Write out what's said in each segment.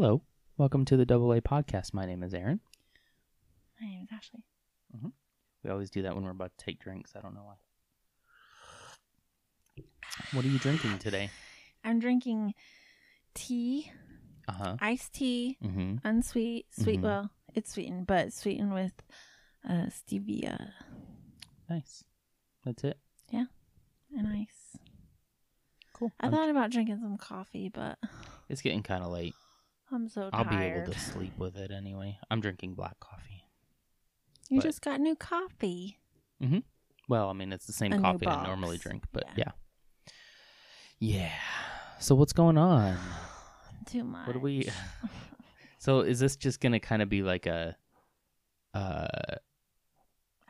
Hello. Welcome to the Double A podcast. My name is Aaron. My name is Ashley. We always do that when we're about to take drinks. I don't know why. What are you drinking today? I'm drinking tea, Uh huh. iced tea, Mm-hmm. unsweet, sweet. Mhm. Well, it's sweetened, but sweetened with uh, stevia Nice. That's it. Yeah, and ice. Cool. I I'm- thought about drinking some coffee, but it's getting kind of late. I'm so I'll tired. be able to sleep with it anyway. I'm drinking black coffee. You but- just got new coffee. Mm-hmm. Well, I mean, it's the same A coffee I normally drink, but Yeah. yeah. Yeah. So what's going on? Too much. What do we? So is this just gonna kind of be like a, uh,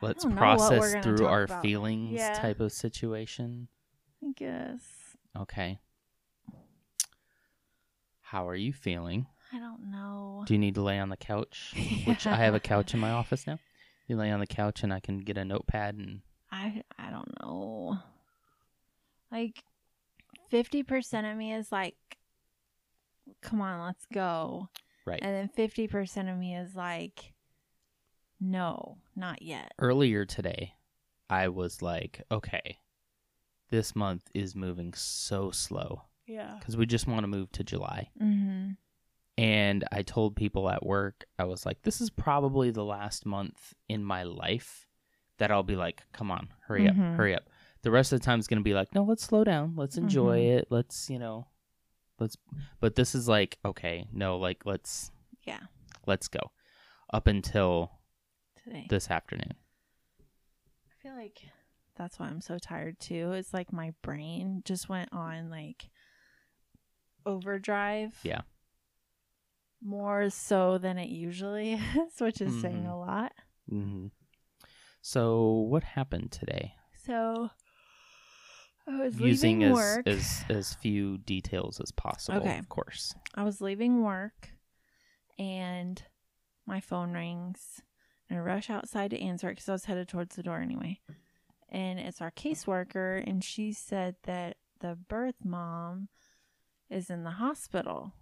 let's don't know what we're process through our about. feelings Yeah. type of situation? I guess. Okay. How are you feeling? I don't know. Do you need to lay on the couch? Which I have a couch in my office now. You lay on the couch and I can get a notepad and I I don't know. Like fifty percent of me is like, come on, let's go. right. And then fifty percent of me is like, no, not yet. Earlier today, I was like, okay, this month is moving so slow Yeah. because we just want to move to July. Mm-hmm. And I told people at work, I was like, this is probably the last month in my life that I'll be like, come on, hurry up, Mhm. hurry up. The rest of the time is going to be like, no, let's slow down. Let's enjoy Mhm. it. Let's, you know, let's, but this is like, okay, no, like, let's, Yeah. let's go up until Today. this afternoon. I feel like that's why I'm so tired too. It's like my brain just went on like overdrive. Yeah. More so than it usually is, which is saying Mhm. a lot. hmm So, what happened today? So I was Using leaving as, work. as as few details as possible, Okay. of course. I was leaving work and my phone rings and I rush outside to answer it because I was headed towards the door anyway. And it's our caseworker and she said that the birth mom is in the hospital.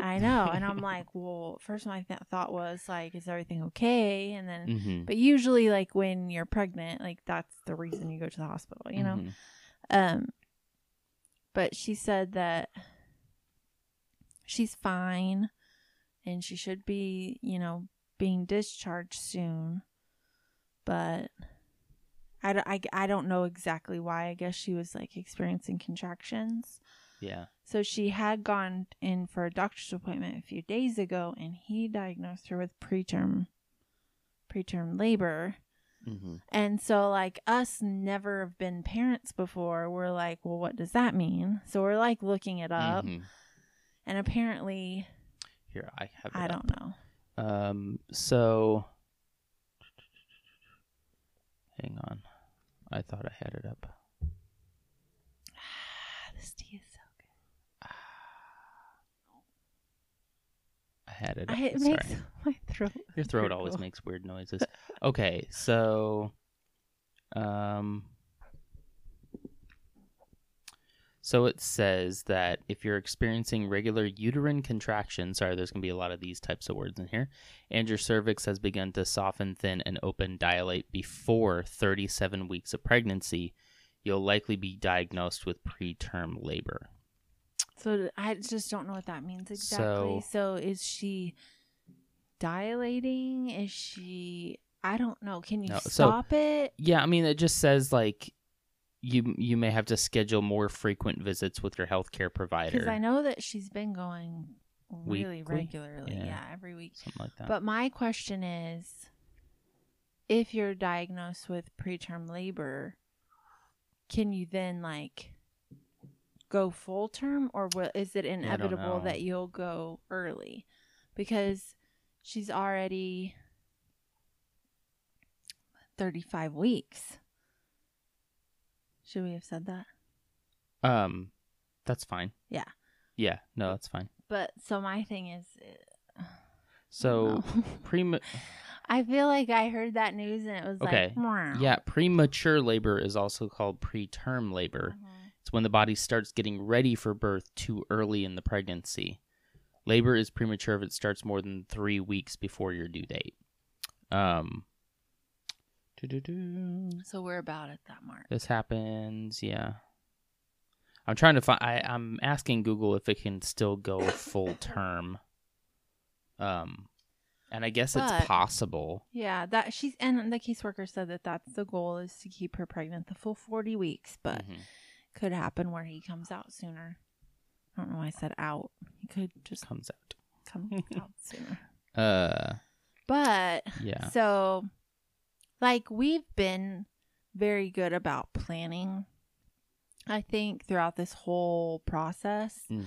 I know. And I'm like, well, first my th- thought was like, is everything okay? And then, hmm but usually like when you're pregnant, like that's the reason you go to the hospital, you know? Mhm. Um, but she said that she's fine and she should be, you know, being discharged soon. But I, don't- I, I don't know exactly why. I guess she was like experiencing contractions. Yeah. So she had gone in for a doctor's appointment a few days ago and he diagnosed her with preterm preterm labor. hmm And so, like, us never have been parents before. We're like, well, what does that mean? So we're like looking it up. Mhm. And apparently, Here, I have. It I up. don't know. Um. So, hang on. I thought I had it up. this tea is so good. I had it. I, it makes my throat. Your throat always makes weird noises. Okay, so um so it says that if you're experiencing regular uterine contractions, sorry, there's going to be a lot of these types of words in here, and your cervix has begun to soften, thin, and open, dilate before 37 weeks of pregnancy, you'll likely be diagnosed with preterm labor. So I just don't know what that means exactly. So- So, is she dilating? Is she? I don't know. Can you No, so- stop it? Yeah, I mean it just says like you you may have to schedule more frequent visits with your healthcare provider. Because I know that she's been going really Weekly? regularly. Yeah. yeah, every week. something like that. But my question is if you're diagnosed with preterm labor, can you then like go full term or will, is it inevitable that you'll go early? Because she's already 35 weeks. Should we have said that? um that's fine. Yeah. Yeah, no, that's fine. But so my thing is uh, So prema I feel like I heard that news and it was Okay. like, "Meow." yeah, premature labor is also called preterm labor. Mhm. It's when the body starts getting ready for birth too early in the pregnancy. Labor is premature if it starts more than three weeks before your due date. Um, doo-doo-doo. So we're about at that mark. this happens. Yeah, I'm trying to find. I, I'm asking Google if it can still go full term. Um, and I guess But- it's possible. Yeah, that she's and the caseworker said that that's the goal is to keep her pregnant the full 40 weeks, but Mhm. Could happen where he comes out sooner. I don't know why I said out. He could just comes out. come out sooner. Uh, But yeah. so like we've been very good about planning I think throughout this whole process. hmm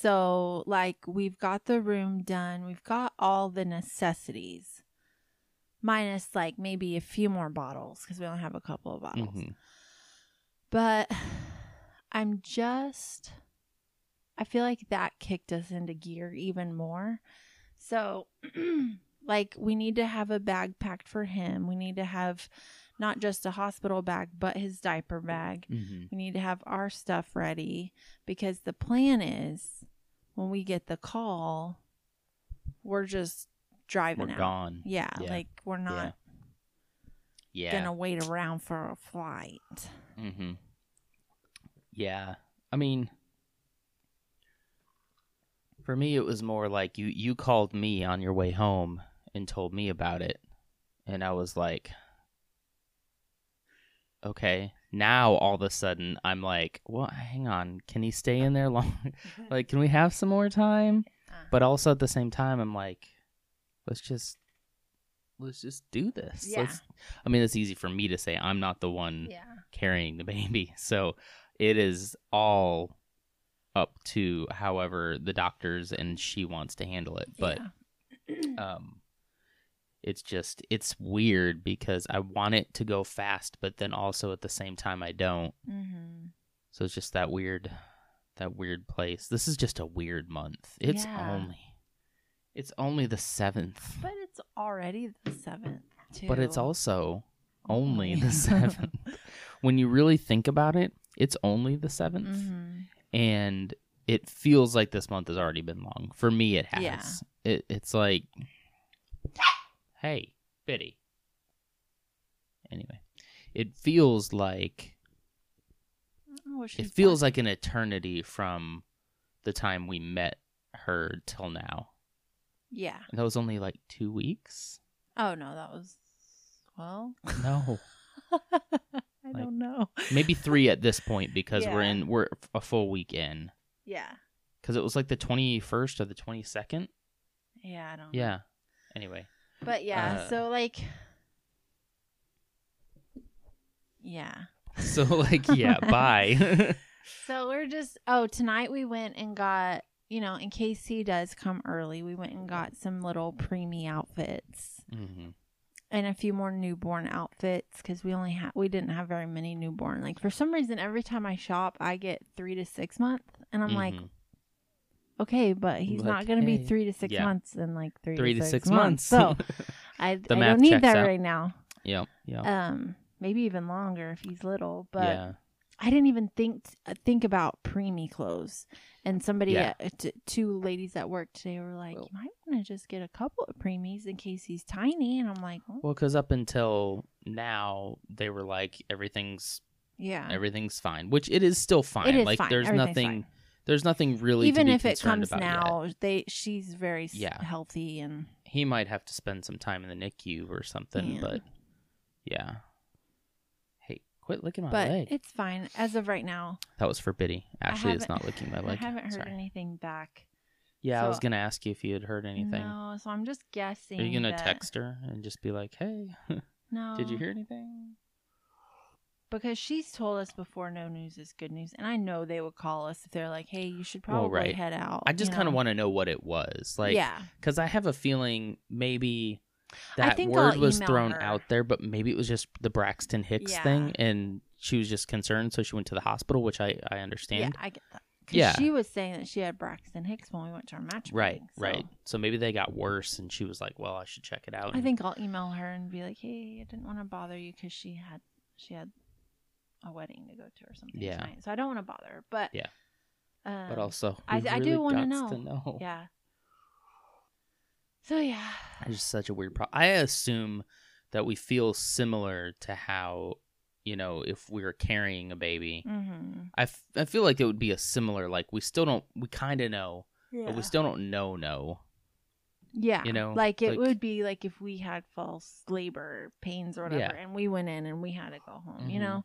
So, like, we've got the room done, we've got all the necessities, minus like maybe a few more bottles because we only have a couple of bottles. hmm But I'm just, I feel like that kicked us into gear even more. So, like, we need to have a bag packed for him. We need to have not just a hospital bag, but his diaper bag. hmm We need to have our stuff ready because the plan is when we get the call, we're just driving We're out. gone. Yeah, Yeah. like we're not Yeah. gonna wait around for a flight. Mm-hmm. Yeah. I mean, for me, it was more like you you called me on your way home and told me about it, and I was like, okay. Now all of a sudden, I'm like, well, hang on, can he stay in there long? like, can we have some more time? Uh-huh. But also at the same time, I'm like, let's just let's just do this. Yeah. Let's, I mean, it's easy for me to say. I'm not the one yeah, carrying the baby. So it is all up to however the doctors and she wants to handle it. But um it's just it's weird because I want it to go fast, but then also at the same time I don't. mm-hmm. So it's just that weird that weird place. This is just a weird month. It's Yeah. only it's only the 7th. but it's already the seventh too. But it's also only the 7th. when you really think about it, it's only the 7th. Mhm. and it feels like this month has already been long. For me, it has. Yeah. It, it's like, hey, Biddy. Anyway, it feels like it feels like an eternity from the time we met her till now. yeah. And that was only like two weeks. Oh no, that was well. No, I Like- don't know. maybe three at this point because we're in we're a full week in. Yeah, Because it was like the twenty first or the twenty second. yeah, I don't. know. Yeah. Anyway. But yeah, Uh, so like Yeah. So like yeah, bye. So we're just oh, tonight we went and got, you know, in case he does come early, we went and got some little preemie outfits hmm and a few more newborn outfits cuz we only had we didn't have very many newborn. Like for some reason every time I shop, I get 3 to 6 month and I'm like, Mhm. okay, but he's Like, not going to be 3 to 6 Yeah. months in like 3, three to 6, months. months. So, I, I math don't need that out. right now. yep. Yep. Um maybe even longer if he's little, but yeah. I didn't even think uh, think about preemie clothes. And somebody, Yeah. uh, t- two ladies at work today were like, Well- "You might want to just get a couple of preemies in case he's tiny." And I'm like, oh, Well, because up until now, they were like everything's "Yeah, everything's fine, which it is still fine. it is like fine. there's nothing fine. there's nothing really to Even if it comes about yet. now, they she's very Yeah. healthy and He might have to spend some time in the NICU or something, Yeah. but yeah. Quit licking my but leg. it's fine as of right now. that was for Biddy. Ashley is not licking my leg. I haven't heard Sorry. anything back. Yeah, I was gonna ask you if you had heard anything. No, so I'm just guessing. Are you gonna that- text her and just be like, "Hey, No, did you hear anything?" because she's told us before no news is good news and i know they would call us if they're like hey you should probably right. head out I just kind of want to know what it was, like, yeah because I have a feeling maybe I that think word I'll was thrown her. out there, but maybe it was just the Braxton Hicks Yeah. thing, and she was just concerned, so she went to the hospital, which I I understand. yeah i get that Yeah. she was saying that she had braxton hicks when we went to our match Right, so right. So maybe they got worse, and she was like, "Well, I should check it out." i think i'll email her and be like hey i didn't want to bother you because she had she had a wedding to go to or something Yeah. tonight so i don't want to bother her but Yeah. um, but also, I- we I do know. To know. yeah So yeah. It's just such a weird problem. I assume that we feel similar to how, you know, if we were carrying a baby. Mm-hmm. I, f- I feel like it would be a similar, like, we still don't, we kind of know, Yeah. but we still don't know, no. yeah. you know, like it like- would be like if we had false labor pains or whatever, Yeah. and we went in and we had to go home. You Mhm. know.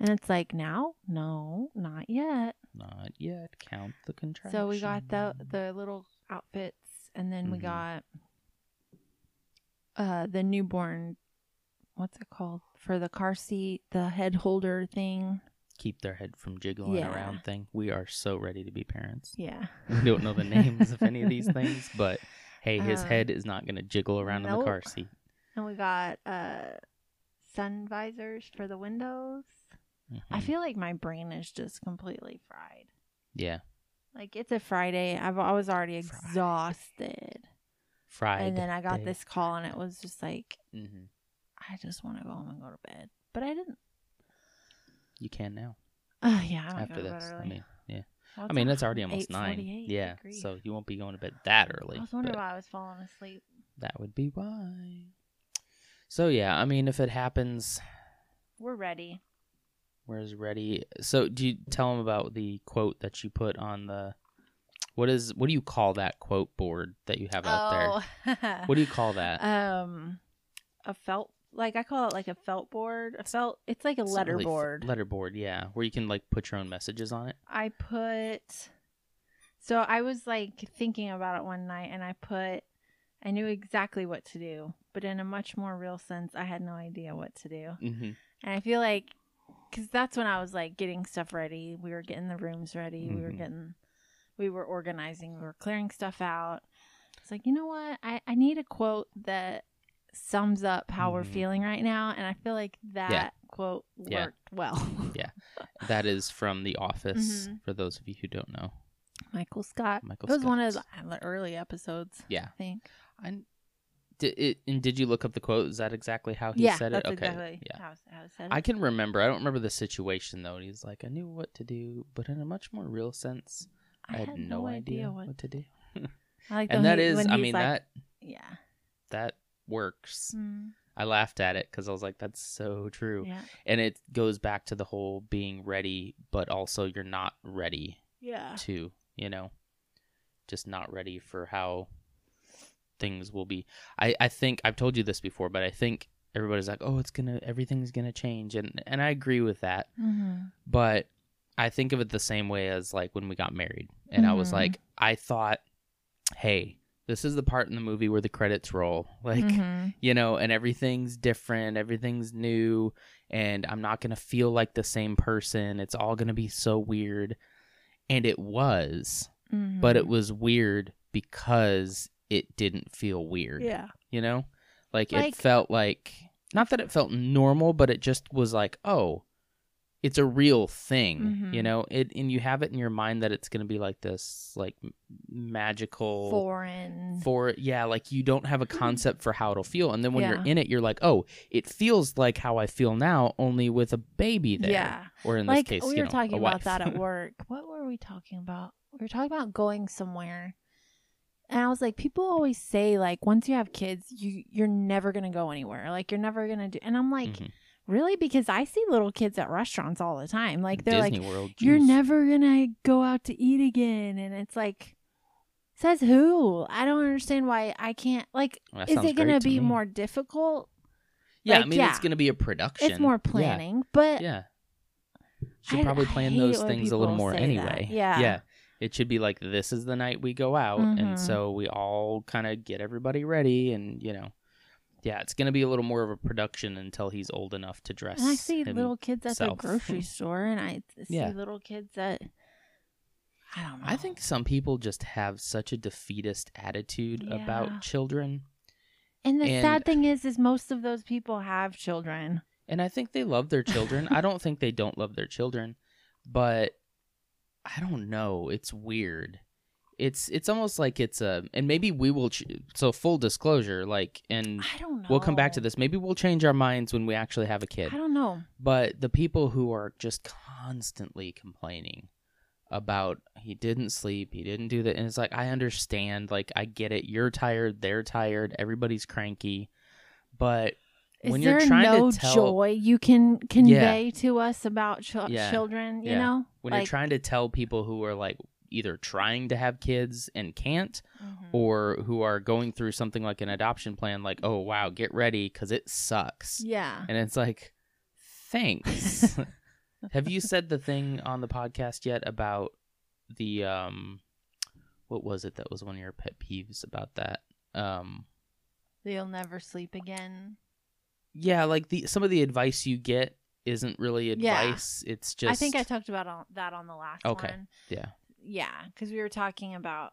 And it's like now, no, not yet. Not yet. Count the contractions. So we got the the little outfits, and then we Mhm. got uh the newborn. What's it called for the car seat? The head holder thing. Keep their head from jiggling Yeah. around thing. We are so ready to be parents. Yeah. We don't know the names of any of these things, but hey, his Um, head is not going to jiggle around in the car nope. seat. And we got uh sun visors for the windows. I Mhm. feel like my brain is just completely fried. yeah. Like it's a Friday. I've I was already exhausted. Friday. and then I got this call and it was just like Mhm. I just want to go home and go to bed. But I didn't. You can now. Oh yeah, after this. I mean, yeah. Well, I mean, it's already almost nine. Yeah. So you won't be going to bed that early. I was wondering why I was falling asleep. That would be why. So yeah, I mean, if it happens, We're ready. Where's ready? So do you tell them about the quote that you put on the? What is what do you call that quote board that you have out there? there. What do you call that? um, a felt like I call it like a felt board. A felt. It's like a It's letter really f- board. Letterboard, yeah, where you can like put your own messages on it. I put. So I was like thinking about it one night, and I put. I knew exactly what to do, but in a much more real sense, I had no idea what to do. Mm-hmm. And I feel like, because that's when I was like getting stuff ready. We were getting the rooms ready. We were Mhm. getting, we were organizing. We were clearing stuff out. It's like, you know what? I, I need a quote that sums up how we're Mhm. feeling right now. And I feel like that quote Yeah. worked well. Yeah. That is from The Office. Mhm. For those of you who don't know, Michael Scott. Michael Scott. it was one of the early episodes, Yeah, I think. I did it. And did you look up the quote? Is that exactly how he yeah, said it? Okay, exactly yeah. how, how it said I can remember. I don't remember the situation though. He's like, I knew what to do, but in a much more real sense, I, had, no idea, what, to do. I like And that he- is, I mean, like, that yeah. that works. Mm, I laughed at it because I was like, that's so true. yeah. And it goes back to the whole being ready, but also you're not ready Yeah. to, you know, just not ready for how things will be. I, I think I've told you this before, but I think everybody's like, oh, it's gonna, everything's gonna change, and and I agree with that. Mm-hmm. but I think of it the same way as like when we got married. And I was Mhm. like, I thought, hey, this is the part in the movie where the credits roll. Like, Mhm. you know, and everything's different, everything's new, and I'm not to feel like the same person. It's all to be so weird. And it was, but it Mhm. was weird because it didn't feel weird. yeah. You know? Like, Like- it felt like not that it felt normal, but it just was like, oh, it's a real thing, Mhm. you know? It and you have it in your mind that it's going to be like this like magical Foreign. for yeah, like you don't have a concept for how it'll feel and then when you're in it you're like, "Oh, it feels like how I feel now only with a baby there." Yeah. Or in Like this case, we you were know, talking about wife. that at work. What were we talking about? We were talking about going somewhere. And I was like, people always say like once you have kids, you you're never gonna go anywhere. Like you're never gonna do and I'm like, Mhm. really? Because I see little kids at restaurants all the time. Like they're Disney like, World. You're never gonna go out to eat again and it's like says who? I don't understand why I can't like That is it gonna to be me. more difficult? Yeah, I like, mean it's going to be a production. It's more Yeah. planning, but Yeah. Should I- probably I plan those things a little more anyway. that. Yeah. Yeah. It should be like this is the night we go out Mhm. and so we all kind of get everybody ready and you know. Yeah, it's going to be a little more of a production until he's old enough to dress. And I see him- little kids at the grocery store, and I see Yeah. little kids that I don't know. I think some people just have such a defeatist attitude Yeah. about children. and the and- sad thing is, is most of those people have children. And I think they love their children. I don't think they don't love their children, but I don't know. It's weird. It's it's almost like it's a and maybe we will ch- so full disclosure like and I don't know. we'll come back to this. Maybe we'll change our minds when we actually have a kid. I don't know. But the people who are just constantly complaining about he didn't sleep, he didn't do that, and it's like I understand, like I get it. You're tired, they're tired, everybody's cranky, but Is when there you're trying no to tell joy you can convey to us about chil- Yeah. children? You Yeah. know, when like, you're trying to tell people who are like either trying to have kids and can't Mhm. or who are going through something like an adoption plan like oh wow get ready because it sucks yeah, and it's like thanks have you said the thing on the podcast yet about the um what was it that was one of your pet peeves about that um they'll never sleep again. Yeah like the some of the advice you get isn't really Yeah. advice it's just I think I talked about all, that on the last one. Okay. one. yeah Yeah, because we were talking about,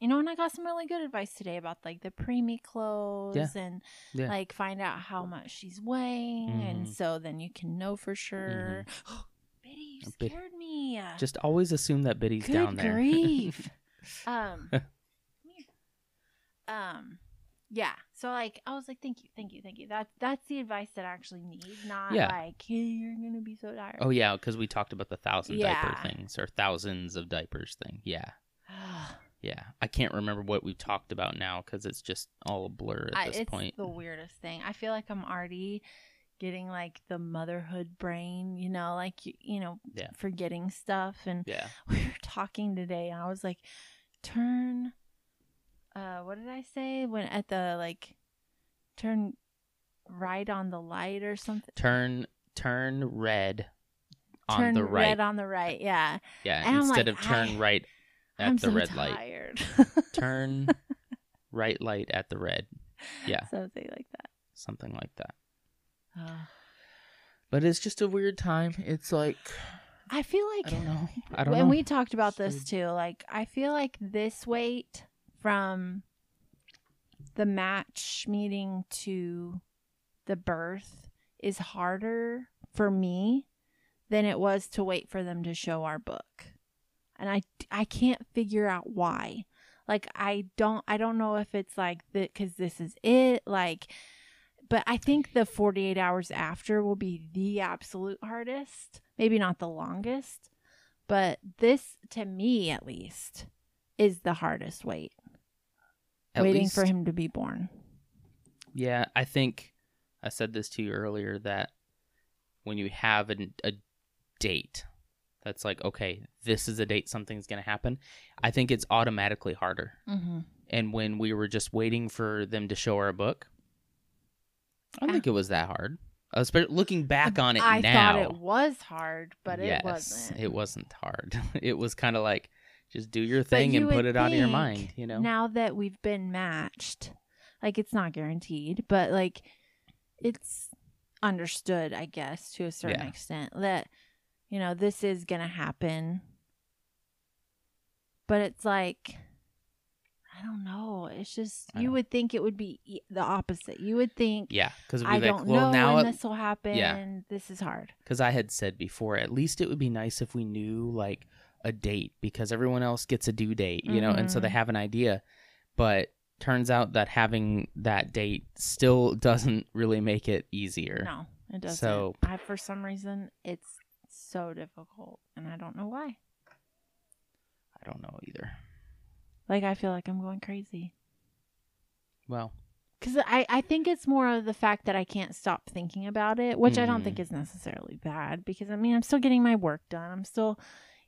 you know, and I got some really good advice today about like the preemie clothes and Yeah. like find out how much she's weighing, and Mhm. so then you can know for sure. Biddy, you bit- scared me. just always assume that biddy's Good down there grief. um, come here. um, yeah. So like, I was like, thank you, thank you, thank you. That that's the advice that I actually need, not Yeah. like, hey, you're gonna be so tired. Oh yeah, because we talked about the thousand diaper things or thousands of diapers thing. Yeah, yeah. I can't remember what we talked about now because it's just all a blur at I, this it's point. the weirdest thing. I feel like I'm already getting like the motherhood brain, you know, like you, you know, Yeah. forgetting stuff. And Yeah, we were talking today, and I was like, turn. Uh, what did I say when at the like, turn right on the light or something? turn turn red on turn the right. red on the right. Yeah, yeah, and instead like, of turn I- right at I'm the so red light. tired. Turn right light at the red. Yeah, something like that. something like that. Oh. But it's just a weird time. It's like I feel like I don't know. I don't and know. we talked about this too. Like, I feel like this wait from the match meeting to the birth is harder for me than it was to wait for them to show our book. And I I can't figure out why. Like I don't I don't know if it's like that cuz this is it like but I think the 48 hours after will be the absolute hardest. Maybe not the longest, but this to me at least is the hardest wait. Waiting least- for him to be born. Yeah, I think I said this to you earlier that when you have a, a date that's like, okay, this is a date something's going to happen, I think it's automatically harder. Mm-hmm. And when we were just waiting for them to show our book, I don't Ah. think it was that hard. Especially looking back on it I now. thought it was hard, but yes, it wasn't. It wasn't hard. it was kind of like just do your thing you and put it out of your mind, you know? Now that we've been matched, like it's not guaranteed, but like it's understood, I guess, to a certain Yeah. extent that you know this is gonna happen. But it's like I don't know. It's just you would think it would be e- the opposite. You would think yeah, because we I like, don't well, know now when it- this will happen. And this is hard. because I had said before, at least it would be nice if we knew like a date because everyone else gets a due date, you know, and so they Mhm. have an idea. But turns out that having that date still doesn't really make it easier. No, it doesn't. So- I, for some reason, it's so difficult, and I don't know why. I don't know either. Like I feel like I'm going crazy Well, because I I think it's more of the fact that I can't stop thinking about it, which I don't think is necessarily bad because I mean I'm still getting my work done. I'm still,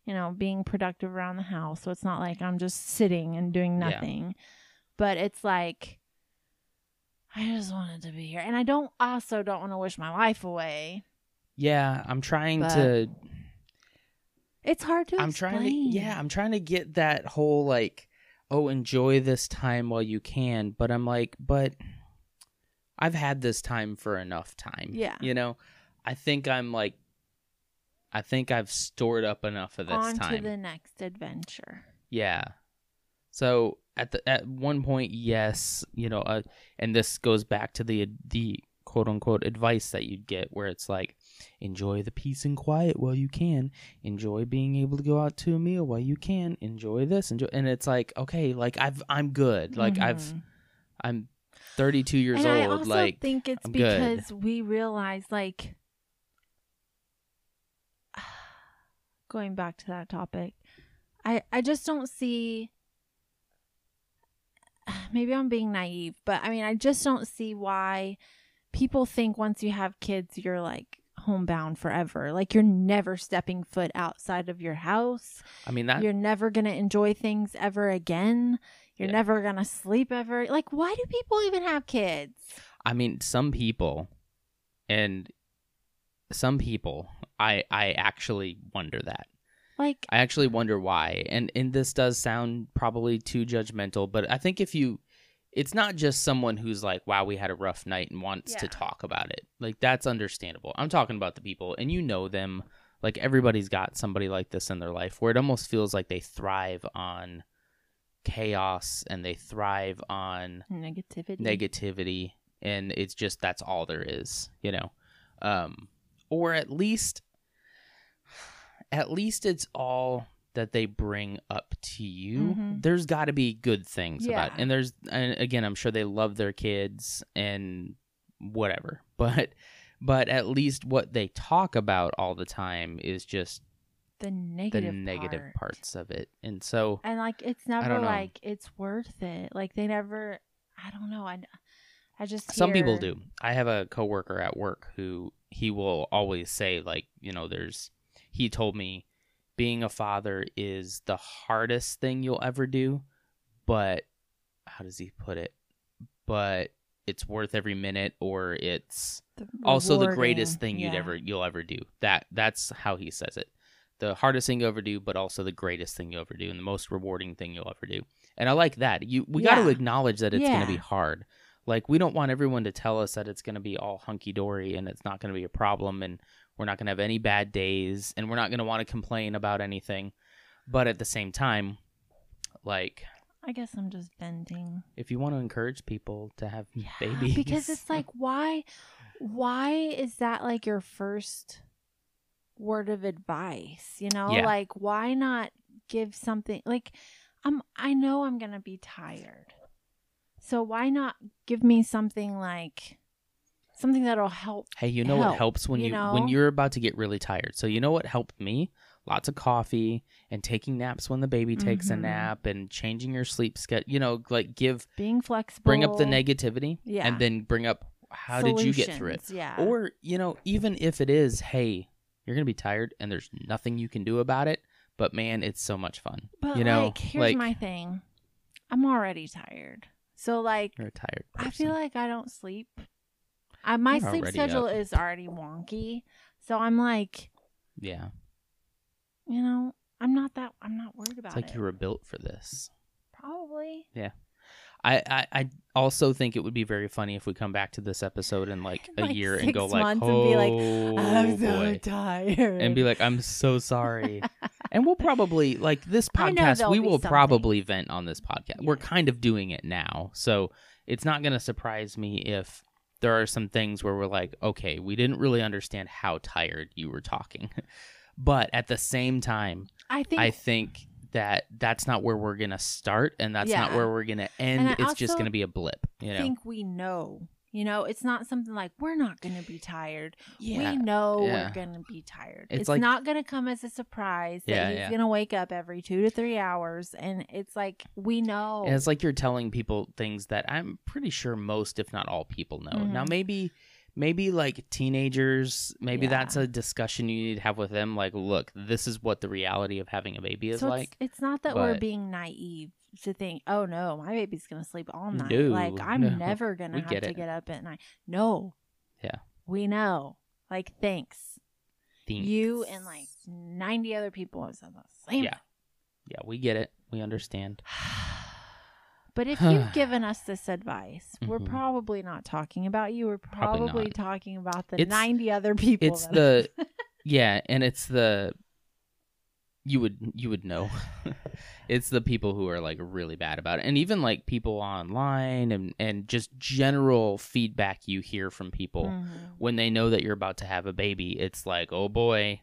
you know, being productive around the house, so it's not like I'm just sitting and doing Yeah. nothing. But it's like I just wanted to be here, and I don't also don't want to wish my life away. yeah, I'm trying to. It's hard to I'm trying to. explain. Yeah, I'm trying to get that whole like, oh, enjoy this time while you can. But I'm like, but I've had this time for enough time. Yeah. You know, I think I'm like, I think I've stored up enough of this on time. to the next adventure. Yeah. So at the at one point, yes, you know, uh, and this goes back to the the quote unquote advice that you'd get, where it's like, enjoy the peace and quiet while you can, enjoy being able to go out to a meal while you can, enjoy this, enjoy, and it's like, okay, like I've I'm good, like I've Mhm. I'm 32 years and old, I also like think it's I'm good. because we realize, like, going back to that topic, I I just don't see maybe I'm being naive, but I mean I just don't see why people think once you have kids you're like homebound forever. Like you're never stepping foot outside of your house. I mean that You're never going to enjoy things ever again. You're Yeah. never going to sleep ever. Like why do people even have kids? I mean, some people, and some people, I I actually wonder that. Like I actually wonder why. And and this does sound probably too judgmental, but I think if you it's not just someone who's like, wow, we had a rough night and wants to talk about it. Like that's understandable. I'm talking about the people and you know them. Like everybody's got somebody like this in their life where it almost feels like they thrive on chaos and they thrive on negativity. negativity and it's just that's all there is you know um or at least at least it's all that they bring up to you Mhm. there's got to be good things about it. And there's and again i'm sure they love their kids and whatever but but at least what they talk about all the time is just the the negative negative part. parts of it and so And like it's never like it's worth it. Like they never I don't know. I I just Some people do. I have a coworker at work who he will always say like, you know, there's he told me being a father is the hardest thing you'll ever do, but how does he put it? But it's worth every minute or it's the also the greatest thing you'd yeah. ever you'll ever do. That that's how he says it. The hardest thing you ever do, but also the greatest thing you ever do, and the most rewarding thing you'll ever do. And I like that. You we got to acknowledge that it's going to be hard. Like we don't want everyone to tell us that it's going to be all hunky dory and it's not going to be a problem and we're not going to have any bad days and we're not going to want to complain about anything. But at the same time, like I guess I'm just venting. if you want to encourage people to have Yeah, babies, Because it's like why why is that like your first word of advice? You know? Yeah. Like why not give something like I'm I know I'm going to be tired. So why not give me something like something that'll help Hey, you know what helps when you you, when know? you're about to get really tired. So you know what helped me? Lots of coffee and taking naps when the baby takes a Mhm. nap and changing your sleep schedule. You know, like give being flexible. bring up the negativity Yeah. and then bring up how did you get through it? Yeah. Or, you know, even if it is, hey, you're going to be tired and there's nothing you can do about it, but man, it's so much fun. but you know, like here's like- my thing. I'm already tired. So like You're a tired I feel like I don't sleep. I, my You're sleep already schedule up. is already wonky. So I'm like, yeah. you know, I'm not that I'm not worried about it. It's like it. you were built for this. Probably. I, I, I also think it would be very funny if we come back to this episode in like a Like year and go like, months oh and be like, oh, I'm so boy. tired. and be like, I'm so sorry. and we'll probably like this podcast. We will probably vent on this podcast. We're kind of doing it now, so it's not going to surprise me if there are some things where we're like, okay, we didn't really understand how tired you were talking, but at the same time, I think I think that that's not where we're going to start, and that's not where we're going to end. I It's just going to be a blip, you know. think we know. You know, it's not something like we're not going to be tired. yeah, we know yeah. we're going to be tired. It's It's, like- not going to come as a surprise that Yeah, he's yeah. going to wake up every two to three hours. And it's like, we know. And it's like you're telling people things that I'm pretty sure most, if not all, people know. Now, Mhm. maybe, maybe like teenagers, maybe Yeah. that's a discussion you need to have with them. Like, look, this is what the reality of having a baby is so like. it's, it's not that we're being naive to think, oh no, my baby's going to sleep all night. No, like, I'm no. never going to We have get to it. get up at night. No. Yeah. We know. Like, thanks. You and like 90 other people have said the same Yeah. Yeah, we get it. We understand. But if you've given us this advice, we're Mhm. probably not talking about you. We're Probably probably talking about the It's- 90 other people. It's the, yeah, and it's the, you would you would know, it's the people who are like really bad about it, and even like people online and and just general feedback you hear from people. Mhm. when they know that you're about to have a baby, it's like, oh boy,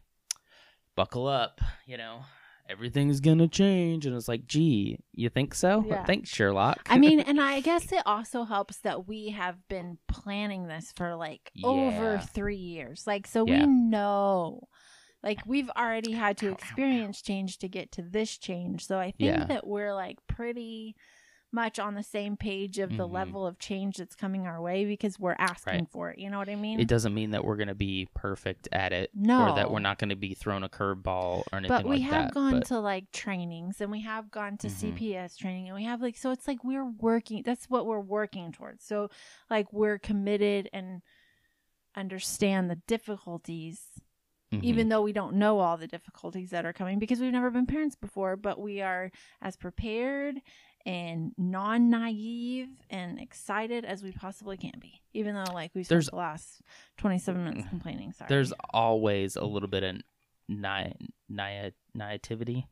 buckle up, you know, everything's gonna change. And it's like, gee, you think so? Yeah. Thanks, Sherlock. I mean, and I guess it also helps that we have been planning this for like over three years. Like, so Yeah. we know. Like we've already had to experience change to get to this change. So I think Yeah. that we're like pretty much on the same page of the Mhm. level of change that's coming our way because we're asking Right. for it. You know what I mean? It doesn't mean that we're going to be perfect at it no. or that we're not going to be thrown a curveball or anything but we like have that. gone but to like trainings and we have gone to Mhm. CPS training and we have like so it's like we're working that's what we're working towards. So like we're committed and understand the difficulties mhm. even though we don't know all the difficulties that are coming because we've never been parents before, but we are as prepared and non naive and excited as we possibly can be. Even though like we've spent There's- the last twenty seven minutes complaining. Sorry. there's always a little bit of na- na- naivety.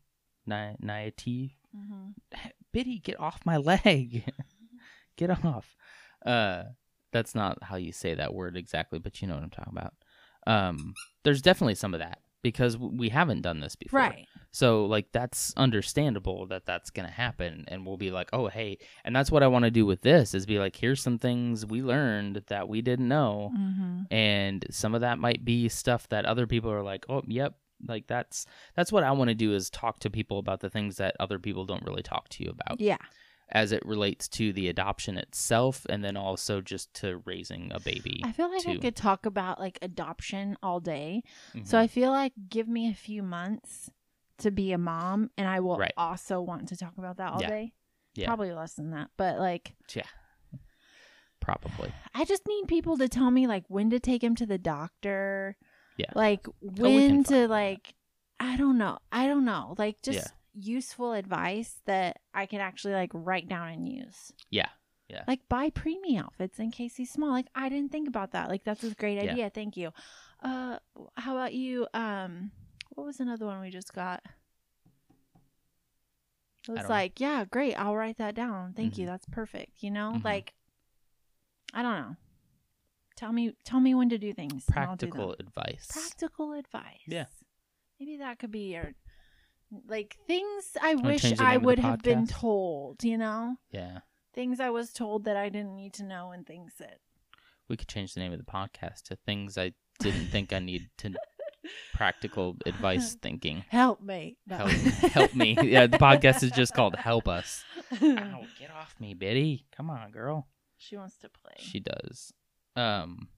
Na- naivety. hmm Biddy, get off my leg. get off. Uh, that's not how you say that word exactly, but you know what I'm talking about. Um, there's definitely some of that because we haven't done this before. Right. So like that's understandable that that's going to happen and we'll be like, "Oh, hey." And that's what I want to do with this is be like, "Here's some things we learned that we didn't know." hmm And some of that might be stuff that other people are like, "Oh, yep." Like that's that's what I want to do is talk to people about the things that other people don't really talk to you about Yeah. As it relates to the adoption itself and then also just to raising a baby. I feel like I could talk about like adoption all day. Mhm. So I feel like give me a few months to be a mom and I will Right. also want to talk about that all Yeah. day. Yeah. Probably less than that. But like yeah. Probably. I just need people to tell me like when to take him to the doctor. Yeah. Like Oh, when to that. like I don't know. I don't know. Like just Yeah. Useful advice that I can actually like write down and use. Yeah. Yeah. Like buy preemie outfits in case he's small. Like I didn't think about that. Like that's a great Yeah. idea. Thank you. Uh how about you um what was another one we just got? It was don't know. like, yeah, great. I'll write that down. Thank you. Mhm. That's perfect. You know? Mhm. Like I don't know. Tell me tell me when to do things. I'll do. Practical advice. practical advice. Yeah. Maybe that could be your like things I Wanna wish I name of the would have been told, you know? yeah. Things I was told that I didn't need to know and things that We could change the name of the podcast to things I didn't think I need to practical advice thinking. help me. No. Help, help me. Yeah, the podcast is just called Help Us. Ow, get off me, Biddy. Come on, girl. she wants to play. She does. Um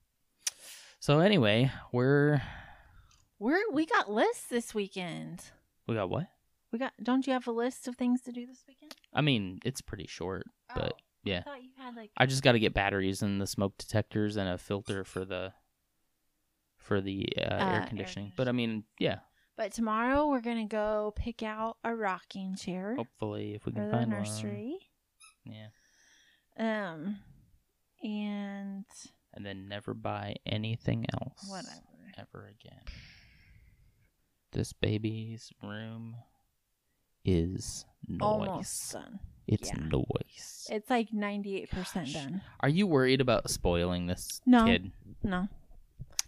so anyway, we're We're we got lists this weekend. We got what? We got don't you have a list of things to do this weekend? I mean, it's pretty short, but Oh, yeah. I thought you had like I just got to get batteries and the smoke detectors and a filter for the for the uh, Uh, air air conditioning. But I mean, yeah, But tomorrow we're gonna go pick out a rocking chair hopefully if we can the find nursery. one. Yeah. Um and And then never buy anything else whatever. ever again. This baby's room is Almost noise. done. It's yeah. noise. It's like ninety eight percent Gosh. done. Are you worried about spoiling this No. kid? No.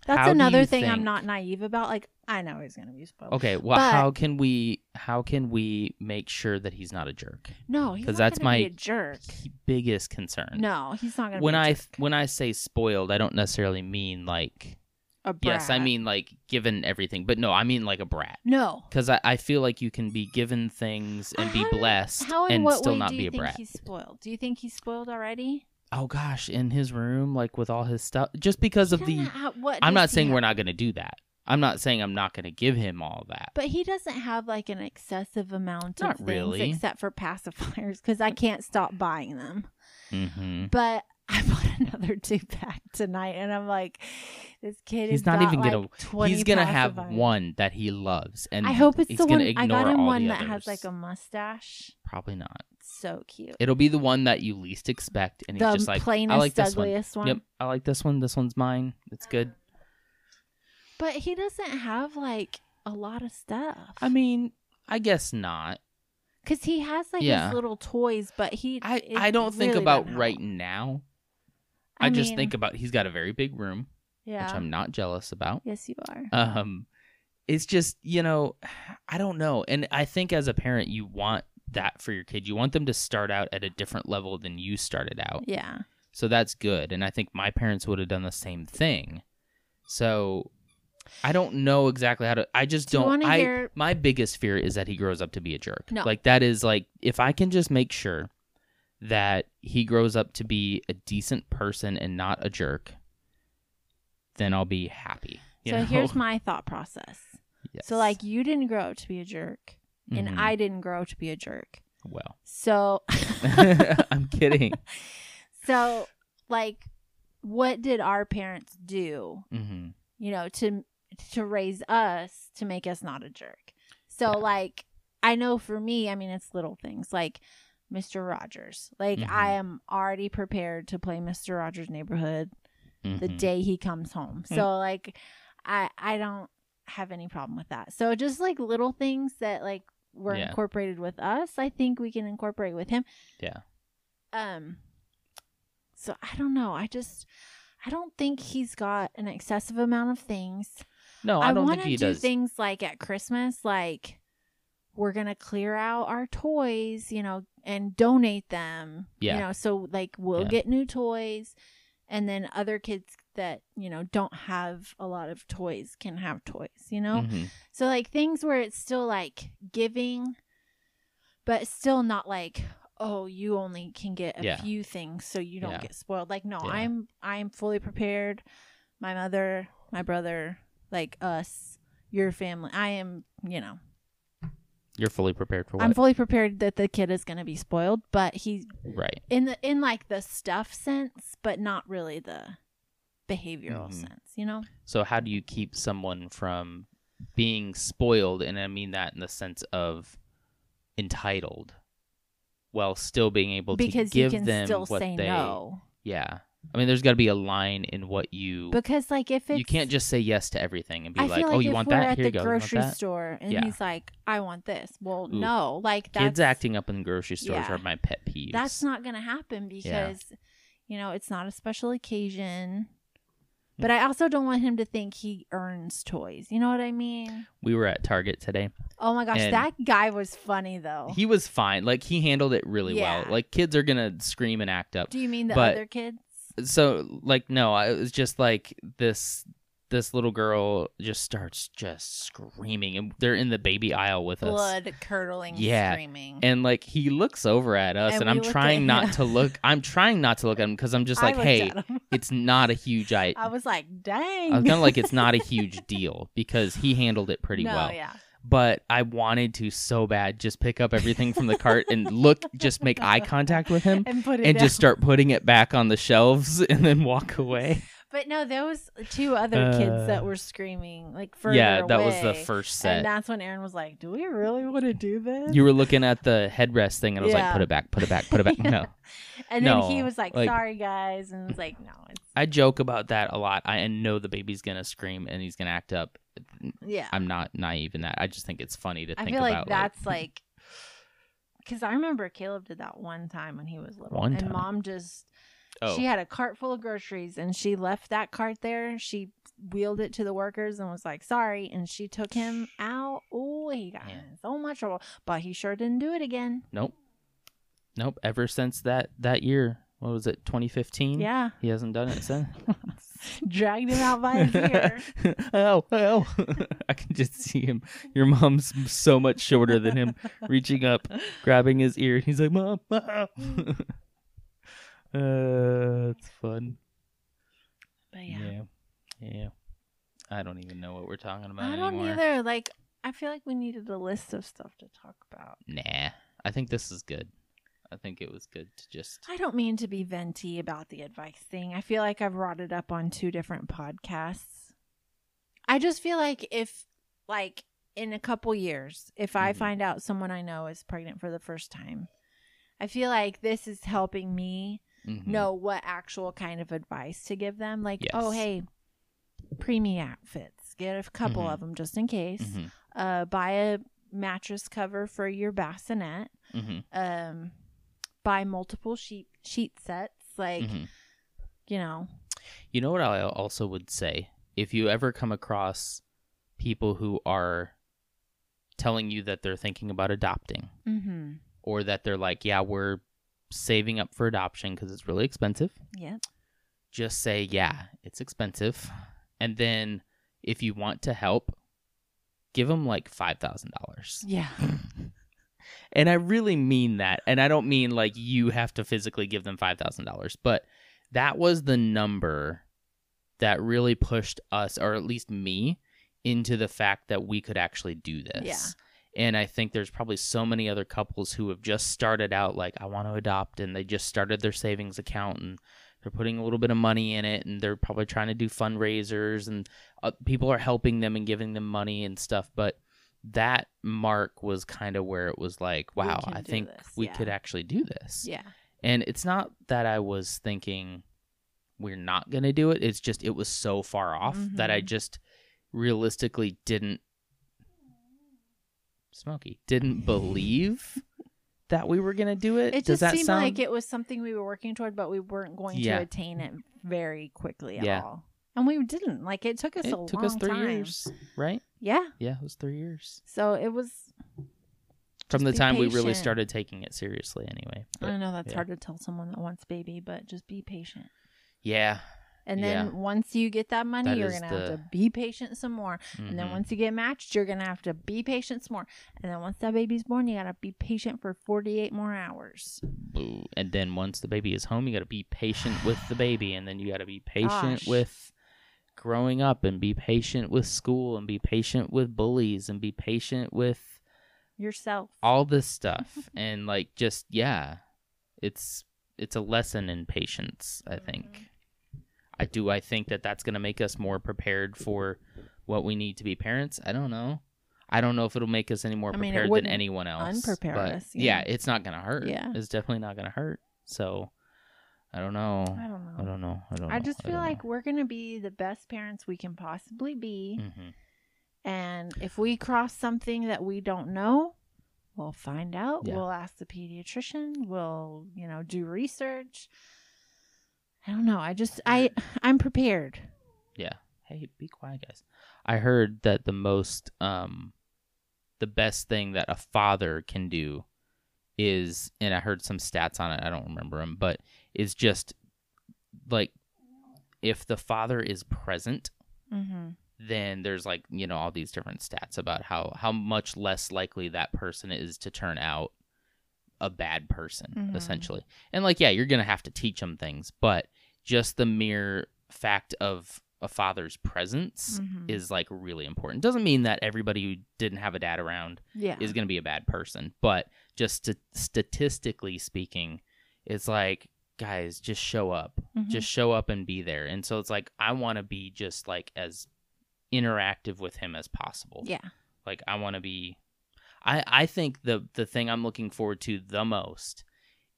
That's How another thing I'm not naive about. Like I know he's gonna be spoiled. Okay, well, But- how can we how can we make sure that he's not a jerk? No, he's 'Cause not that's my a jerk. Biggest concern. No, he's not gonna when I when I say spoiled, I don't necessarily mean like yes, I mean like given everything, but no, I mean like a brat. no. Because I, I feel like you can be given things and be blessed How and and what still way not do be you a think brat. he's spoiled? Do you think he's spoiled already? Oh gosh, in his room, like with all his stuff, just because of the. what I'm does not he saying we're have? not going to do that. I'm not saying I'm not going to give him all that. But he doesn't have like an excessive amount of Not things really. except for pacifiers because I can't stop buying them. hmm But I bought another two pack tonight, and I'm like, this kid is. He's has not even gonna- like 20 He's gonna have one that he loves, and I hope it's he's the gonna one. I got him one the that has like a mustache. Probably not. So cute. It'll be the one that you least expect, and he's just like, plainest, I like this one. ugliest one. Yep, I like this one. This one's mine. It's good. But he doesn't have like a lot of stuff. I mean, I guess not. because he has like Yeah. his little toys, but he. I I don't think about right now. I, just mean, think about he's got a very big room, Yeah. which I'm not jealous about. Yes, you are. Um, it's just you know, I don't know, and I think as a parent, you want that for your kid. You want them to start out at a different level than you started out. yeah. So that's good. And I think my parents would have done the same thing. So I don't know exactly how to. I just Do don't wanna I hear- my biggest fear is that he grows up to be a jerk. No. like that is like if I can just make sure that he grows up to be a decent person and not a jerk, then I'll be happy. you so know? here's my thought process. Yes. So like you didn't grow up to be a jerk, and Mhm. I didn't grow up to be a jerk. well, So I'm kidding. so like what did our parents do, hmm you know, to to raise us to make us not a jerk? So Yeah. like I know for me, I mean it's little things like Mr. Rogers. Like I Mhm. am already prepared to play Mr. Rogers neighborhood the Mhm. day he comes home. Mm. So like I I don't have any problem with that. So just like little things that like were Yeah. incorporated with us, I think we can incorporate with him. Yeah. Um so I don't know. I just I don't think he's got an excessive amount of things. No, I, don't want think he do does. things like at Christmas like we're going to clear out our toys, you know, and donate them. Yeah. You know, so like we'll Yeah. get new toys and then other kids that, you know, don't have a lot of toys can have toys, you know? Mhm. So like things where it's still like giving but still not like oh you only can get a Yeah. few things so you don't Yeah. get spoiled. Like no, Yeah. I'm I'm fully prepared. My mother, my brother, like us, your family. I am, you know, You're fully prepared for what? I'm fully prepared that the kid is going to be spoiled, but he's right. in the in like the stuff sense, but not really the behavioral Mhm. sense, you know? So how do you keep someone from being spoiled? And I mean that in the sense of entitled, while still being able Because to you give can them still what say they. no. Yeah, I mean, there's got to be a line in what you. Because like if it's you can't just say yes to everything and be I like, like "Oh, you want that? at Here the you go. Grocery store and Yeah. he's like, "I want this." Well, Ooh. no, like that's Kids acting up in grocery stores Yeah. are my pet peeves. that's not going to happen because you know it's not a special occasion. Mm. But I also don't want him to think he earns toys. You know what I mean? We were at Target today. Oh my gosh, that guy was funny though. He was fine. Like he handled it really well. Like kids are gonna scream and act up. Do you mean the but- other kids? So like no I- it was just like this this little girl just starts just screaming and they're in the baby aisle with us Blood curdling, Yeah. screaming. and like he looks over at us And and, i'm trying not to look i'm trying not to look at him because i'm just like hey it's not a huge i I was like, dang. i was kind of like it's not a huge deal because he handled it pretty no, well yeah. But i wanted to so bad just pick up everything from the cart and look just make eye contact with him And and just start putting it back on the shelves and then walk away But no, those two other kids that Uh, were screaming like further yeah that was the first first And that's when Aaron was like, "Do we really want to do this?" you were looking at the headrest thing and I was like, put it back, put it back, put it back. Yeah. No. and then he was like, like- "Sorry, guys," and was like, "No, it's I joke about that a lot. I know the baby's gonna scream and he's gonna act up. yeah." I'm not naive in that. I just think it's funny to I think feel like about. that's like because I remember Caleb did that one time when he was little, One and time. mom just oh, she had a cart full of groceries and she left that cart there. She wheeled it to the workers and was like, "Sorry," and she took him out. Oh, he got Yeah. in so much trouble, but he sure didn't do it again. nope, nope. Ever since that that year, what was it, 2015? Yeah, he hasn't done it since. dragged him out by his ear. oh, oh! I can just see him. Your mom's so much shorter than him, reaching up, grabbing his ear. He's like, "Mom, mom." Uh, it's fun. But yeah, Yeah. yeah. I don't even know what we're talking about I don't anymore. either. Like, I feel like we needed a list of stuff to talk about. Nah. I think this is good. I think it was good to just I don't mean to be venti about the advice thing. I feel like I've brought it up on two different podcasts. I just feel like if, like, in a couple years, if I Mhm. find out someone I know is pregnant for the first time, I feel like this is helping me Mhm. know what actual kind of advice to give them. Like, oh, hey, preemie outfits, get a couple Mhm. of them just in case. Mhm. Uh, buy a mattress cover for your bassinet. Mhm. Um, buy multiple sheet sheet sets. Like, Mhm. you know, You know what I also would say? If you ever come across people who are telling you that they're thinking about adopting mm-hmm. or that they're like, "Yeah, we're saving up for adoption because it's really expensive." Yeah. just say, yeah, it's expensive. And then if you want to help, give them like five thousand dollars. Yeah. And I really mean that. And I don't mean like you have to physically give them $5,000, but that was the number that really pushed us, or at least me, into the fact that we could actually do this. Yeah. And I think there's probably so many other couples who have just started out like, I want to adopt, and they just started their savings account and they're putting a little bit of money in it, and they're probably trying to do fundraisers, and uh, people are helping them and giving them money and stuff. But that mark was kind of where it was like, wow, I think this, we yeah. could actually do this. Yeah. And it's not that I was thinking we're not going to do it. It's just it was so far off that I Mhm. just realistically didn't Smoky didn't believe that we were going to do it. It Does just that seemed sound like it was something we were working toward, but we weren't going Yeah. to attain it very quickly at Yeah. all. And we didn't. Like it took us it a took long us 3 time. years, right? Yeah. Yeah, it was 3 years. So it was From the time we really started taking it seriously anyway. But, I know that's yeah. hard to tell someone that wants baby, but just be patient. yeah. And then Yeah. once you get that money, That you're gonna have to be patient some more. And then once mm-hmm. you get matched, you're gonna have to be patient some more. And then once that baby's born, you gotta be patient for 48 more hours. Ooh, And then once the baby is home, you got to be patient with the baby, and then you got to be patient Gosh. with growing up, and be patient with school, and be patient with bullies, and be patient with Yourself. all this stuff, and like just yeah, it's it's a lesson in patience. I think. Mm-hmm. I do. I think that that's going to make us more prepared for what we need to be parents. I don't know. I don't know if it'll make us any more I mean, prepared than anyone else. unprepare but us, Yeah, yeah. it's not going to hurt. Yeah. it's definitely not going to hurt. So, I don't know. I don't know. I don't know. I don't know. I just feel like we're gonna be the best parents we can possibly be. hmm And if we cross something that we don't know, we'll find out. Yeah. We'll ask the pediatrician. We'll, you know, do research. I don't know. I just I I'm prepared. Yeah. Hey, be quiet, guys. I heard that the most, um, the best thing that a father can do is, and I heard some stats on it. I don't remember them, but is just like if the father is present, Mm-hmm. then there's like you know all these different stats about how how much less likely that person is to turn out a bad person Mhm. essentially and like yeah you're gonna have to teach them things but just the mere fact of a father's presence Mhm. is like really important doesn't mean that everybody who didn't have a dad around Yeah. is going to be a bad person but just st- statistically speaking it's like guys just show up Mhm. just show up and be there and so it's like i want to be just like as interactive with him as possible yeah. like i want to be i i think the the thing i'm looking forward to the most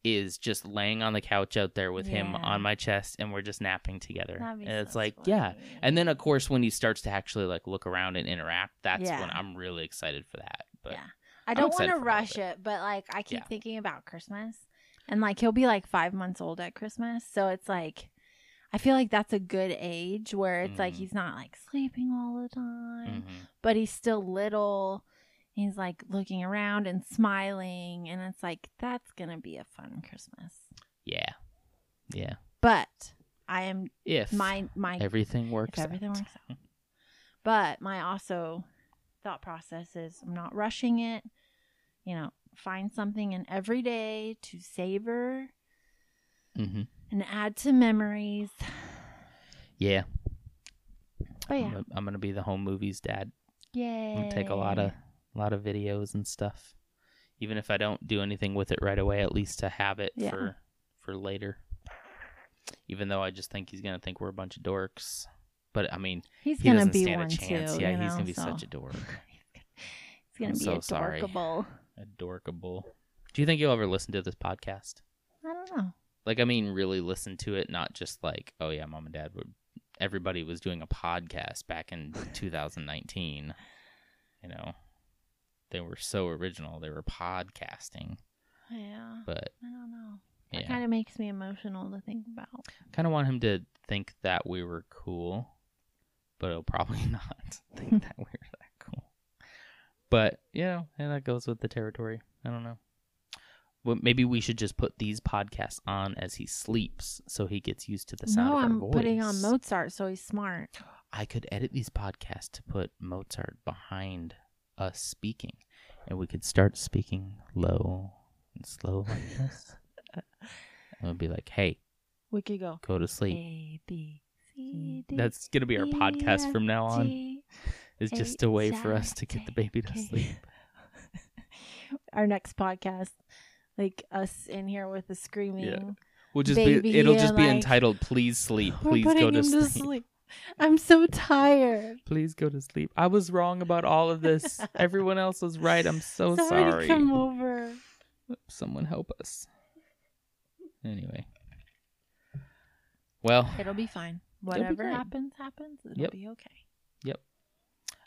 is just laying on the couch out there with him on my chest and we're just napping together and it's so like yeah and then of course when he starts to actually like look around and interact that's when i'm really excited for that but yeah. I don't want to for all of rush it, but like I keep Yeah. thinking about Christmas. And like he'll be like five months old at Christmas. So it's like I feel like that's a good age where it's like Mhm. he's not like sleeping all the time, mhm. but he's still little. He's like looking around and smiling. And it's like, that's going to be a fun Christmas. yeah yeah But I am if my, my, everything works if everything out. works out. But my also thought process is I'm not rushing it. You know, find something in every day to savor hmm and add to memories. yeah But I'm, yeah, gonna, I'm gonna be the home movies dad Yeah. Take a lot of a lot of videos and stuff. Even if I don't do anything with it right away, at least to have it Yeah. for for later. Even though I just think he's gonna think we're a bunch of dorks. But I mean, He's he gonna doesn't be stand one a chance. too. yeah, he's know, gonna be so such a dork. He's gonna I'm be so sorry. adorkable. Adorkable. Do you think you'll ever listen to this podcast? I don't know. Like, I mean, really listen to it, not just like, oh yeah, mom and dad would. Everybody was doing a podcast back in 2019. You know, they were so original. They were podcasting, Yeah, but I don't know. It yeah. kind of makes me emotional to think about. kind of want him to think that we were cool, but he'll probably not think that we were that cool. But you know, and that goes with the territory. I don't know. Well, maybe we should just put these podcasts on as he sleeps, so he gets used to the sound No, of our I'm voice. putting on Mozart, so he's smart. I could edit these podcasts to put Mozart behind us speaking, and we could start speaking low and slow like this. and we'll be like, "Hey, We could go go to sleep." A B C mm. D. That's gonna be our E, podcast F, from now on. G, It's just a way for us to get the baby to sleep. Our next podcast, like us in here with the screaming. We'll just Baby be. It'll just be like, entitled "Please sleep. Please go to sleep. to sleep. I'm so tired. Please go to sleep." I was wrong about all of this. Everyone else was right. I'm so Somebody sorry. come over. Someone help us. Anyway. Well, It'll be fine. Whatever great. happens, happens. It'll Yep. be okay. Yep.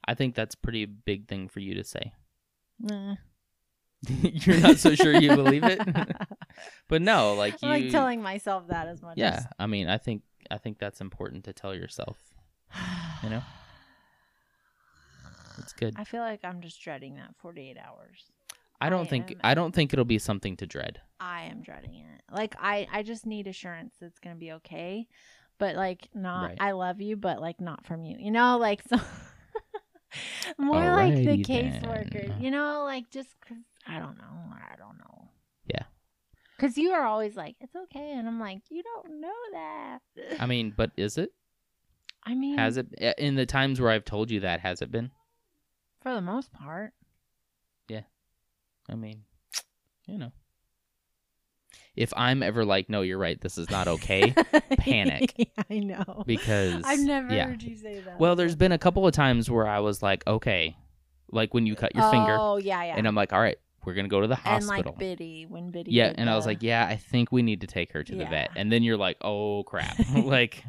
I think that's a pretty big thing for you to say. Nah. You're not so sure you believe it, but no, like you. I like telling myself that as much yeah, I mean, I think I think that's important to tell yourself. You know, it's good. I feel like I'm just dreading that 48 hours. I don't I think am- I don't think it'll be something to dread. I am dreading it. Like I I just need assurance it's going to be okay. But like not Right. I love you but like not from you. You know like so more like the caseworker. You know like just cuz I don't know. I don't know. Cuz you are always like it's okay and I'm like you don't know that. I mean, but is it? I mean Has it eh, in the times where I've told you that? Has it been? for the most part. Yeah. I mean, you know. If I'm ever like, no, you're right, this is not okay, Panic. I know. because I've never yeah. heard you say that. Well, there's been a couple of times where I was like, okay, like when you cut your finger, Oh, yeah, yeah. and I'm like, all right, we're gonna go to the hospital. and like Biddy when Biddy. yeah, and I was like, yeah, I think we need to take her to the Yeah. vet, and then you're like, oh crap, like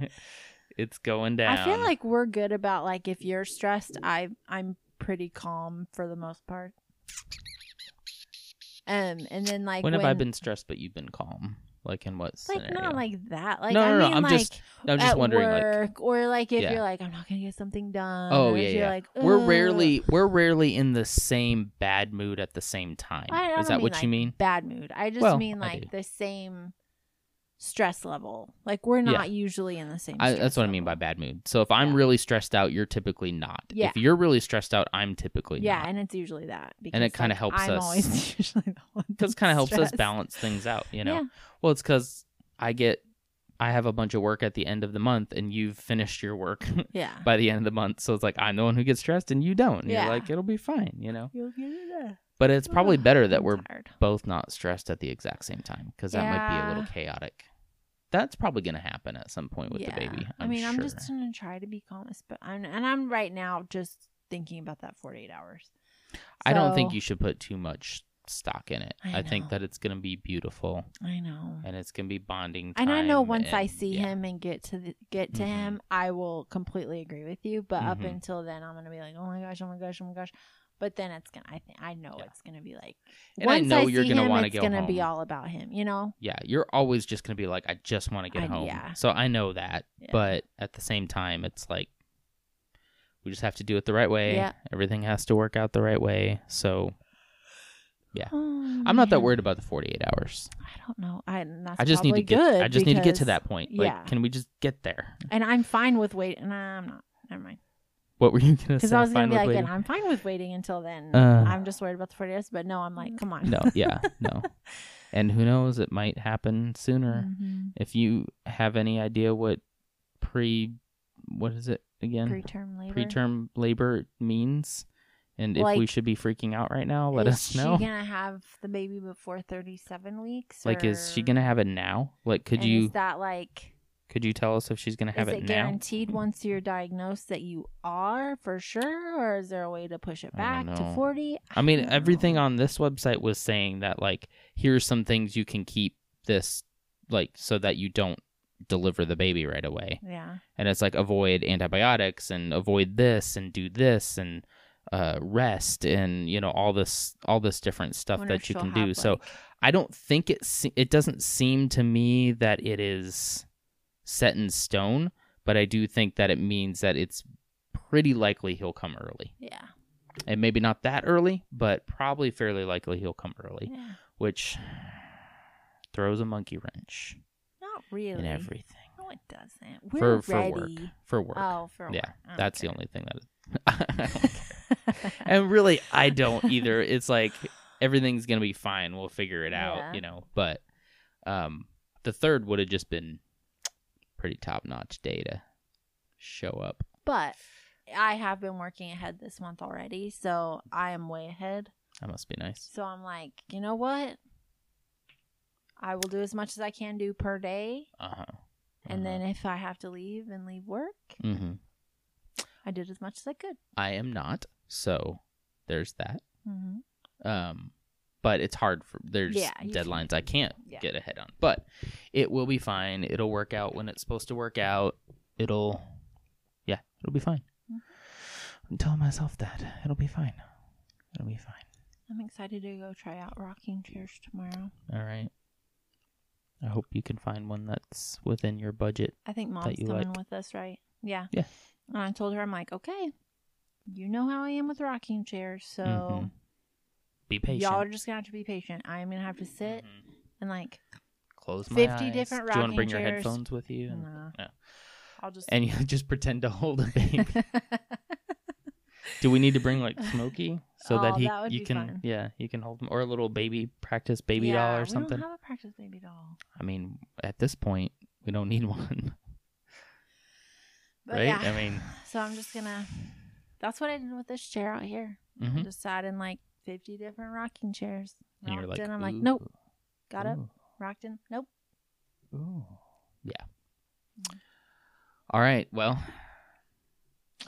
it's going down. I feel like we're good about like if you're stressed, I I'm pretty calm for the most part. Um, and then like when, when, have I been stressed, but you've been calm? Like in what like scenario? not like that. Like No, I no, no, mean I'm like just- I'm just at wondering, like, work, or like if Yeah. you're like I'm not gonna get something done. Oh or yeah, if you're yeah. Like, we're rarely we're rarely in the same bad mood at the same time. Is that what like you mean? Bad mood. I just Well, mean like the same stress level. Like we're Yeah. not usually in the same. I, that's what I mean by bad mood. So if I'm Yeah. really stressed out, you're typically not. Yeah. If you're really stressed out, I'm typically Yeah, not. and it's usually that because it kinda like, helps I'm us- always usually the one Because it kind of helps us balance things out, you know. Yeah. Well, it's because I get I have a bunch of work at the end of the month, and you've finished your work Yeah. by the end of the month. So it's like I'm the one who gets stressed, and you don't. Yeah. You're like it'll be fine, you know. You'll get it. But it's probably better that we're tired. both not stressed at the exact same time because that might be a little chaotic. That's probably going to happen at some point with yeah. the baby. I'm I mean, I'm just gonna try to be calm, but I'm and I'm right now just thinking about that 48 hours. I don't think you should put too much stock in it. I I, think that it's going to be beautiful I know. and it's going to be bonding time. And I know once I see yeah. him and get to the, get to Mhm. him, I will completely agree with you. But up Mhm. until then, I'm gonna be like, oh my gosh, oh my gosh, oh my gosh. But then it's gonna, I think, I know Yeah. it's gonna be like, And I once know you're see gonna wanna go. it's go gonna be all about him, you know? Yeah, you're always just going to be like, I just want to get I- home. yeah. So I know that. Yeah. But at the same time, it's like, we just have to do it the right way. Yeah. Everything has to work out the right way. So Oh, I'm not that worried about the 48 hours. I don't know. I that's I just need to get. good I just need to get to that point. Like, yeah. can we just get there? And I'm fine with waiting. Nah, I'm not. Never mind. What were you gonna say? Because I was gonna Fine be like, waiting? and I'm fine with waiting until then. Uh. I'm just worried about the 40 days. But no, I'm like, come on. no, yeah, no. And who knows? It might happen sooner. Mhm. If you have any idea what pre, what is it again? Preterm labor. Preterm labor means, and if we should be freaking out right now, let us know. Is she gonna have the baby before 37 weeks? Like, is she gonna have it now? Like, could and you Is that like? Could you tell us if she's gonna have is it, it now? guaranteed once you're diagnosed that you are for sure, or is there a way to push it back to 40? I mean, everything know. on this website was saying that like here's some things you can keep this like so that you don't deliver the baby right away. Yeah. And it's like avoid antibiotics and avoid this and do this and uh, rest and you know all this all this different stuff that you can have, do. So I don't think it se- it doesn't seem to me that it is set in stone, but I do think that it means that it's pretty likely he'll come early. yeah. And maybe not that early, but probably fairly likely he'll come early, Yeah. which throws a monkey wrench Not really. in everything. No, it doesn't. For- We're for work. ready. for work. Oh, for yeah, work. that's the only thing that. And really, I don't either. It's like everything's gonna be fine. We'll figure it out, Yeah. you know. But um, the third would have just been pretty top notch day to show up. But I have been working ahead this month already, so I am way ahead. That must be nice. So I'm like, you know what? I will do as much as I can do per day, Uh huh. and then if I have to leave and leave work, hmm I did as much as I could. I am not, so there's that. Mm-hmm. Um, but it's hard for there's Yeah, can't- deadlines I can't Yeah. get ahead on. But it will be fine. It'll work out when it's supposed to work out. It'll, yeah, it'll be fine. Mhm. I'm telling myself that it'll be fine. It'll be fine. I'm excited to go try out rocking chairs tomorrow. All right. I hope you can find one that's within your budget. I think mom's coming like. with us, right? Yeah. Yeah. And I told her, I'm like, okay, you know how I am with rocking chairs, so Mhm. Be patient. y'all are just gonna have to be patient. I'm gonna have to sit Mhm. and like, Close my 50 eyes. different Do you want to bring your headphones with you? And, nah. yeah. I'll just. and you just pretend to hold a baby. Do we need to bring like Smokey so that Oh, he that you can fun. yeah you can hold him or a little baby practice baby yeah, doll or We something? don't have a practice baby doll. I mean, at this point, we don't need one, But right? yeah. I mean, so I'm just gonna. That's what I did with this chair out here. I mhm. just sat in like 50 different rocking chairs. and you're Rocked like, in. I'm like, "Ooh, nope. Got up, ooh, rocked in. Nope. ooh." yeah. Mm. All right. Well,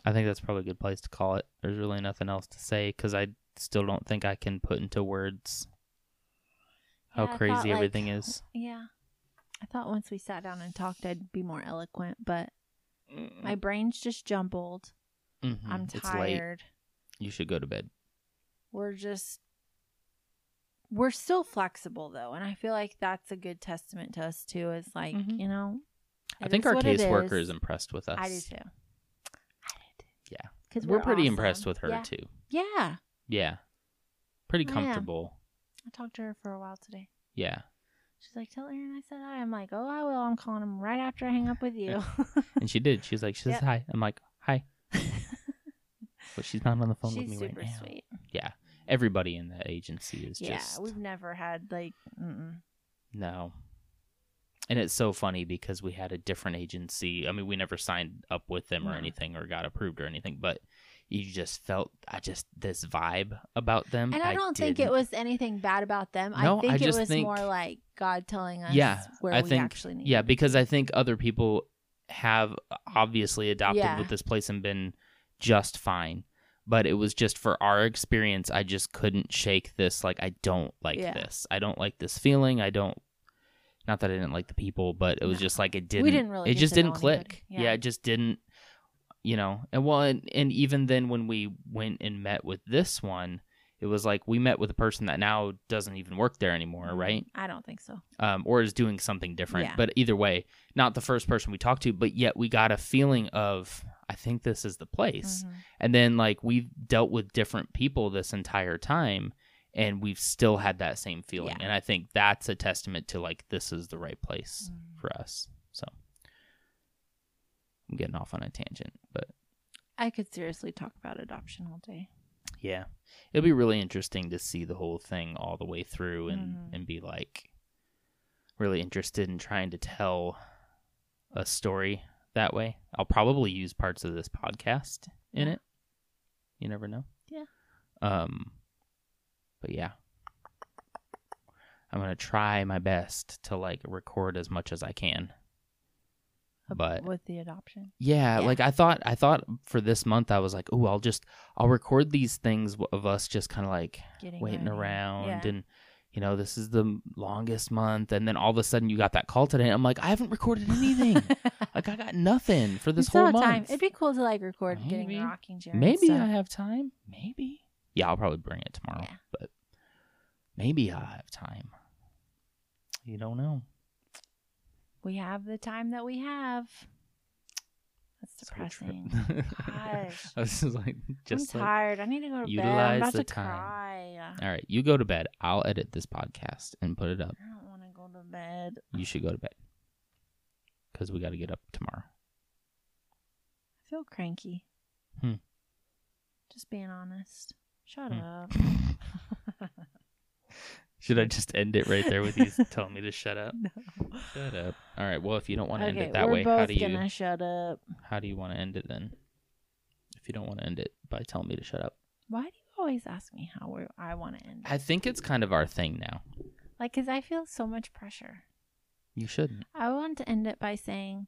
I think that's probably a good place to call it. There's really nothing else to say because I still don't think I can put into words how Yeah, I thought, crazy like, everything is. Yeah. I thought once we sat down and talked, I'd be more eloquent, but my brain's just jumbled. Mhm. I'm tired. You should go to bed. We're just. We're still flexible though, and I feel like that's a good testament to us too. Is like Mhm. you know, I think our caseworker is. is impressed with us. I do too. I do too. Yeah. because We're, pretty impressed with her yeah. too. Yeah, Yeah. Pretty am. comfortable. I talked to her for a while today. Yeah. She's like, "Tell Aaron I said hi." I'm like, "Oh, I will. I'm calling him right after I hang up with you." And she did. She was like, she says Yep. hi. I'm like, hi. But she's not on the phone with me super right now. sweet. Everybody in the agency is just Yeah, just we've never had like. Mm-mm. no. And it's so funny because we had a different agency. I mean, we never signed up with them or anything or got approved or anything, but you just felt I just this vibe about them. And I don't think it was anything bad about them. No, I think I it was think- more like God telling us Yeah, where I we think- actually need. Yeah, because I think other people have obviously adopted Yeah. with this place and been just fine. But it was just for our experience, I just couldn't shake this. Like, I don't like Yeah. this. I don't like this feeling. I don't. Not that I didn't like the people, but it was just like it didn't. didn't really It just didn't click. Yeah. Yeah. it just didn't. You know, and well, and, and even then when we went and met with this one, it was like we met with a person that now doesn't even work there anymore, Mm, right? I don't think so. um, or is doing something different. Yeah. But either way, not the first person we talked to, but yet we got a feeling of, I think this is the place. Mhm. And then, like, we've dealt with different people this entire time, and we've still had that same feeling. Yeah. And I think that's a testament to, like, this is the right place Mhm. for us. So I'm getting off on a tangent, but I could seriously talk about adoption all day. yeah, it'll be really interesting to see the whole thing all the way through and, Mhm. and be like really interested in trying to tell a story that way. I'll probably use parts of this podcast in it. You never know. Yeah. Um but yeah. I'm going to try my best to like record as much as I can. But with the adoption, yeah, Yeah. like I thought I thought for this month I was like, "Oh, I'll just I'll record these things of us just kind of like getting waiting ready. around Yeah. and you know, this is the longest month and then all of a sudden you got that call today. I'm like, I haven't recorded anything. like I got nothing for this whole have time. It'd be cool to like record Maybe. getting rocking chair. Maybe I have time. Maybe. Yeah, I'll probably bring it tomorrow, Yeah. but maybe I'll have time. You don't know. We have the time that we have. That's So depressing. Gosh. I was just like, just I'm like, tired. I need to go to bed. utilize I'm about the to time. cry. all right, you go to bed. I'll edit this podcast and put it up. I don't want to go to bed. You should go to bed. Because we got to get up tomorrow. I feel cranky. Hmm. Just being honest. Shut Hmm. up. Should I just end it right there with you telling me to shut up? no. Shut up. All right. Well, if you don't want to okay, end it that way, how do you gonna shut up. how do you want to end it then? If you don't want to end it by telling me to shut up, Why do you always ask me how I want to end it? I think it's kind of our thing now. Like, cause I feel so much pressure. You shouldn't. I want to end it by saying